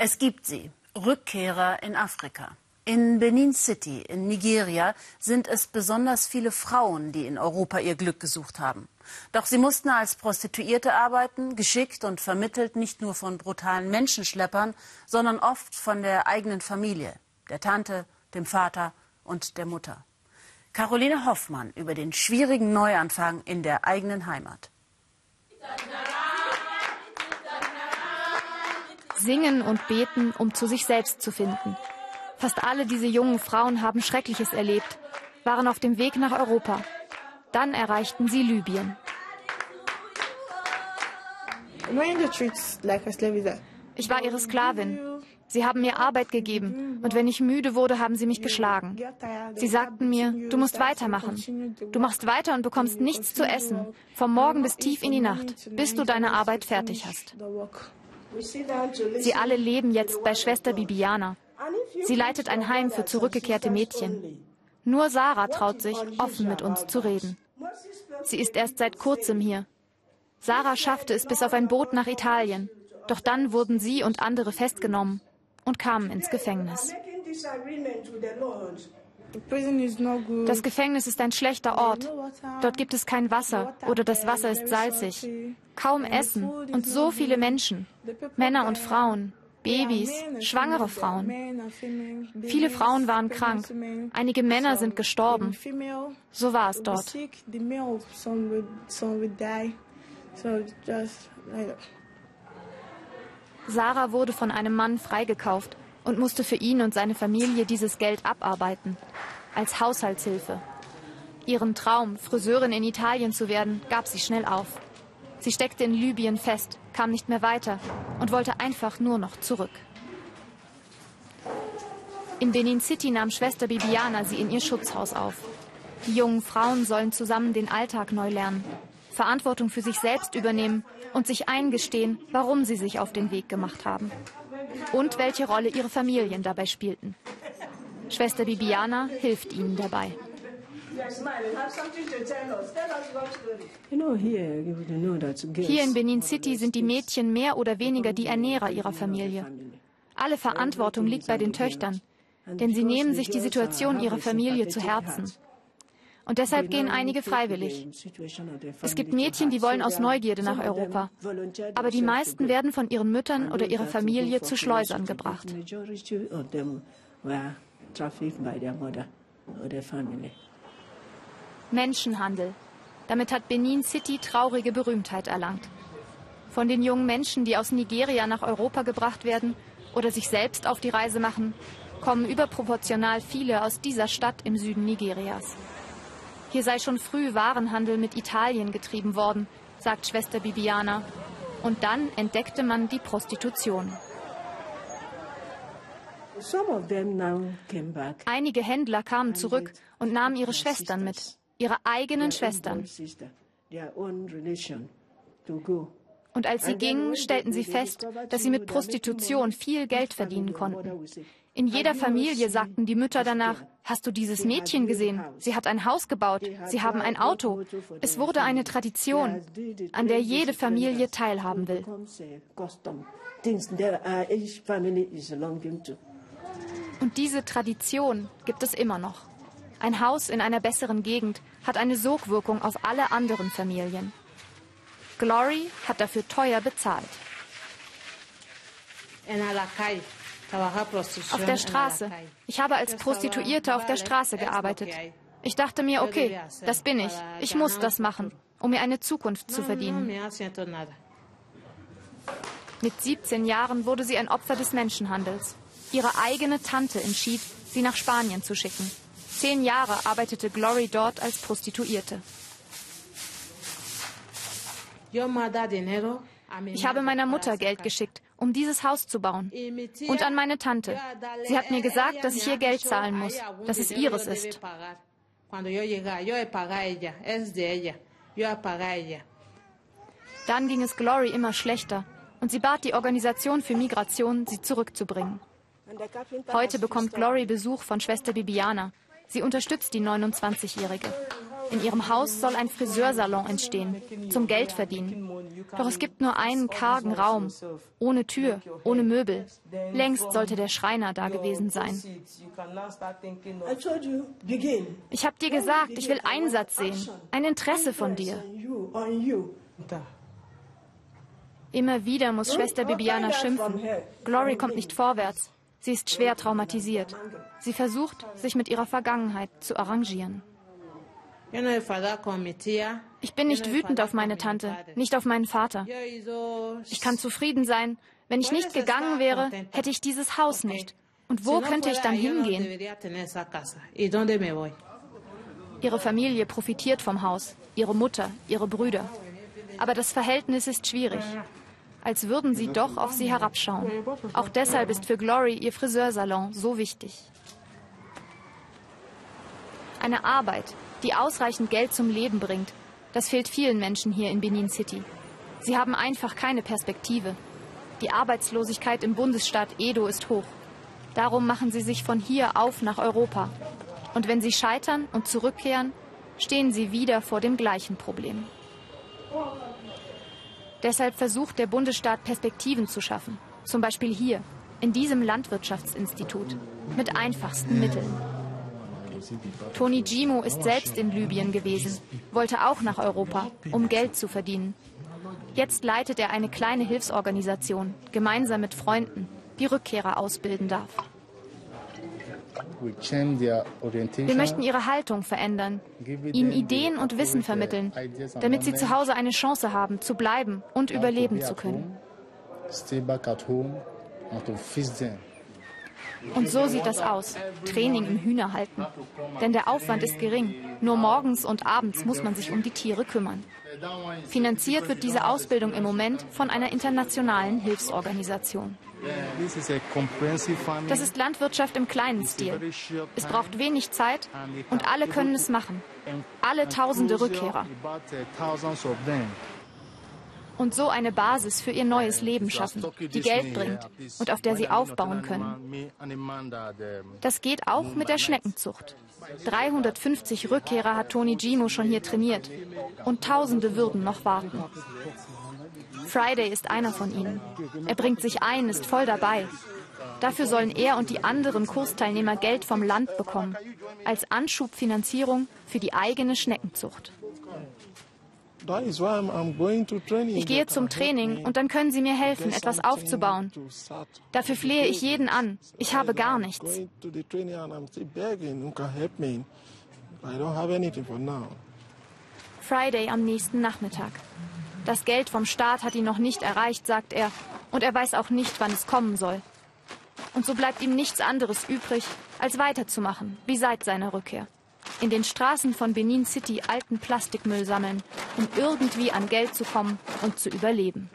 Es gibt sie, Rückkehrer in Afrika. In Benin City in Nigeria sind es besonders viele Frauen, die in Europa ihr Glück gesucht haben. Doch sie mussten als Prostituierte arbeiten, geschickt und vermittelt nicht nur von brutalen Menschenschleppern, sondern oft von der eigenen Familie, der Tante, dem Vater und der Mutter. Caroline Hoffmann über den schwierigen Neuanfang in der eigenen Heimat. Singen und beten, um zu sich selbst zu finden. Fast alle diese jungen Frauen haben Schreckliches erlebt, waren auf dem Weg nach Europa. Dann erreichten sie Libyen. Ich war ihre Sklavin. Sie haben mir Arbeit gegeben und wenn ich müde wurde, haben sie mich geschlagen. Sie sagten mir, du musst weitermachen. Du machst weiter und bekommst nichts zu essen, vom Morgen bis tief in die Nacht, bis du deine Arbeit fertig hast. Sie alle leben jetzt bei Schwester Bibiana. Sie leitet ein Heim für zurückgekehrte Mädchen. Nur Sarah traut sich, offen mit uns zu reden. Sie ist erst seit kurzem hier. Sarah schaffte es bis auf ein Boot nach Italien. Doch dann wurden sie und andere festgenommen und kamen ins Gefängnis. Das Gefängnis ist ein schlechter Ort. Dort gibt es kein Wasser oder das Wasser ist salzig. Kaum Essen und so viele Menschen. Männer und Frauen, Babys, schwangere Frauen. Viele Frauen waren krank. Einige Männer sind gestorben. So war es dort. Sarah wurde von einem Mann freigekauft und musste für ihn und seine Familie dieses Geld abarbeiten, als Haushaltshilfe. Ihren Traum, Friseurin in Italien zu werden, gab sie schnell auf. Sie steckte in Libyen fest, kam nicht mehr weiter und wollte einfach nur noch zurück. In Benin City nahm Schwester Bibiana sie in ihr Schutzhaus auf. Die jungen Frauen sollen zusammen den Alltag neu lernen, Verantwortung für sich selbst übernehmen und sich eingestehen, warum sie sich auf den Weg gemacht haben. Und welche Rolle ihre Familien dabei spielten. Schwester Bibiana hilft ihnen dabei. Hier in Benin City sind die Mädchen mehr oder weniger die Ernährer ihrer Familie. Alle Verantwortung liegt bei den Töchtern, denn sie nehmen sich die Situation ihrer Familie zu Herzen. Und deshalb gehen einige freiwillig. Es gibt Mädchen, die wollen aus Neugierde nach Europa. Aber die meisten werden von ihren Müttern oder ihrer Familie zu Schleusern gebracht. Menschenhandel. Damit hat Benin City traurige Berühmtheit erlangt. Von den jungen Menschen, die aus Nigeria nach Europa gebracht werden oder sich selbst auf die Reise machen, kommen überproportional viele aus dieser Stadt im Süden Nigerias. Hier sei schon früh Warenhandel mit Italien getrieben worden, sagt Schwester Bibiana. Und dann entdeckte man die Prostitution. Einige Händler kamen zurück und nahmen ihre Schwestern mit, ihre eigenen Schwestern. Und als sie gingen, stellten sie fest, dass sie mit Prostitution viel Geld verdienen konnten. In jeder Familie sagten die Mütter danach, hast du dieses Mädchen gesehen? Sie hat ein Haus gebaut, sie haben ein Auto. Es wurde eine Tradition, an der jede Familie teilhaben will. Und diese Tradition gibt es immer noch. Ein Haus in einer besseren Gegend hat eine Sogwirkung auf alle anderen Familien. Glory hat dafür teuer bezahlt. Auf der Straße. Ich habe als Prostituierte auf der Straße gearbeitet. Ich dachte mir, okay, das bin ich. Ich muss das machen, um mir eine Zukunft zu verdienen. Mit 17 Jahren wurde sie ein Opfer des Menschenhandels. Ihre eigene Tante entschied, sie nach Spanien zu schicken. Zehn Jahre arbeitete Glory dort als Prostituierte. Ich habe meiner Mutter Geld geschickt, um dieses Haus zu bauen. Und an meine Tante. Sie hat mir gesagt, dass ich ihr Geld zahlen muss, dass es ihres ist. Dann ging es Glory immer schlechter und sie bat die Organisation für Migration, sie zurückzubringen. Heute bekommt Glory Besuch von Schwester Bibiana. Sie unterstützt die 29-Jährige. In ihrem Haus soll ein Friseursalon entstehen, zum Geld verdienen. Doch es gibt nur einen kargen Raum, ohne Tür, ohne Möbel. Längst sollte der Schreiner da gewesen sein. Ich habe dir gesagt, ich will Einsatz sehen, ein Interesse von dir. Immer wieder muss Schwester Bibiana schimpfen. Glory kommt nicht vorwärts. Sie ist schwer traumatisiert. Sie versucht, sich mit ihrer Vergangenheit zu arrangieren. Ich bin nicht wütend auf meine Tante, nicht auf meinen Vater. Ich kann zufrieden sein. Wenn ich nicht gegangen wäre, hätte ich dieses Haus nicht. Und wo könnte ich dann hingehen? Ihre Familie profitiert vom Haus, ihre Mutter, ihre Brüder. Aber das Verhältnis ist schwierig. Als würden sie doch auf sie herabschauen. Auch deshalb ist für Glory ihr Friseursalon so wichtig. Eine Arbeit, die ausreichend Geld zum Leben bringt, das fehlt vielen Menschen hier in Benin City. Sie haben einfach keine Perspektive. Die Arbeitslosigkeit im Bundesstaat Edo ist hoch. Darum machen sie sich von hier auf nach Europa. Und wenn sie scheitern und zurückkehren, stehen sie wieder vor dem gleichen Problem. Deshalb versucht der Bundesstaat Perspektiven zu schaffen. Zum Beispiel hier, in diesem Landwirtschaftsinstitut, mit einfachsten Mitteln. Toni Gimo ist selbst in Libyen gewesen, wollte auch nach Europa, um Geld zu verdienen. Jetzt leitet er eine kleine Hilfsorganisation, gemeinsam mit Freunden, die Rückkehrer ausbilden darf. Wir möchten ihre Haltung verändern, ihnen Ideen und Wissen vermitteln, damit sie zu Hause eine Chance haben, zu bleiben und überleben zu können. Und so sieht das aus. Training im Hühnerhalten. Denn der Aufwand ist gering. Nur morgens und abends muss man sich um die Tiere kümmern. Finanziert wird diese Ausbildung im Moment von einer internationalen Hilfsorganisation. Das ist Landwirtschaft im kleinen Stil. Es braucht wenig Zeit und alle können es machen. Alle tausende Rückkehrer. Und so eine Basis für ihr neues Leben schaffen, die Geld bringt und auf der sie aufbauen können. Das geht auch mit der Schneckenzucht. 350 Rückkehrer hat Toni Gimo schon hier trainiert und Tausende würden noch warten. Friday ist einer von ihnen. Er bringt sich ein, ist voll dabei. Dafür sollen er und die anderen Kursteilnehmer Geld vom Land bekommen, als Anschubfinanzierung für die eigene Schneckenzucht. Ich gehe zum Training und dann können Sie mir helfen, etwas aufzubauen. Dafür flehe ich jeden an. Ich habe gar nichts. Friday am nächsten Nachmittag. Das Geld vom Staat hat ihn noch nicht erreicht, sagt er, und er weiß auch nicht, wann es kommen soll. Und so bleibt ihm nichts anderes übrig, als weiterzumachen, wie seit seiner Rückkehr. In den Straßen von Benin City alten Plastikmüll sammeln, um irgendwie an Geld zu kommen und zu überleben.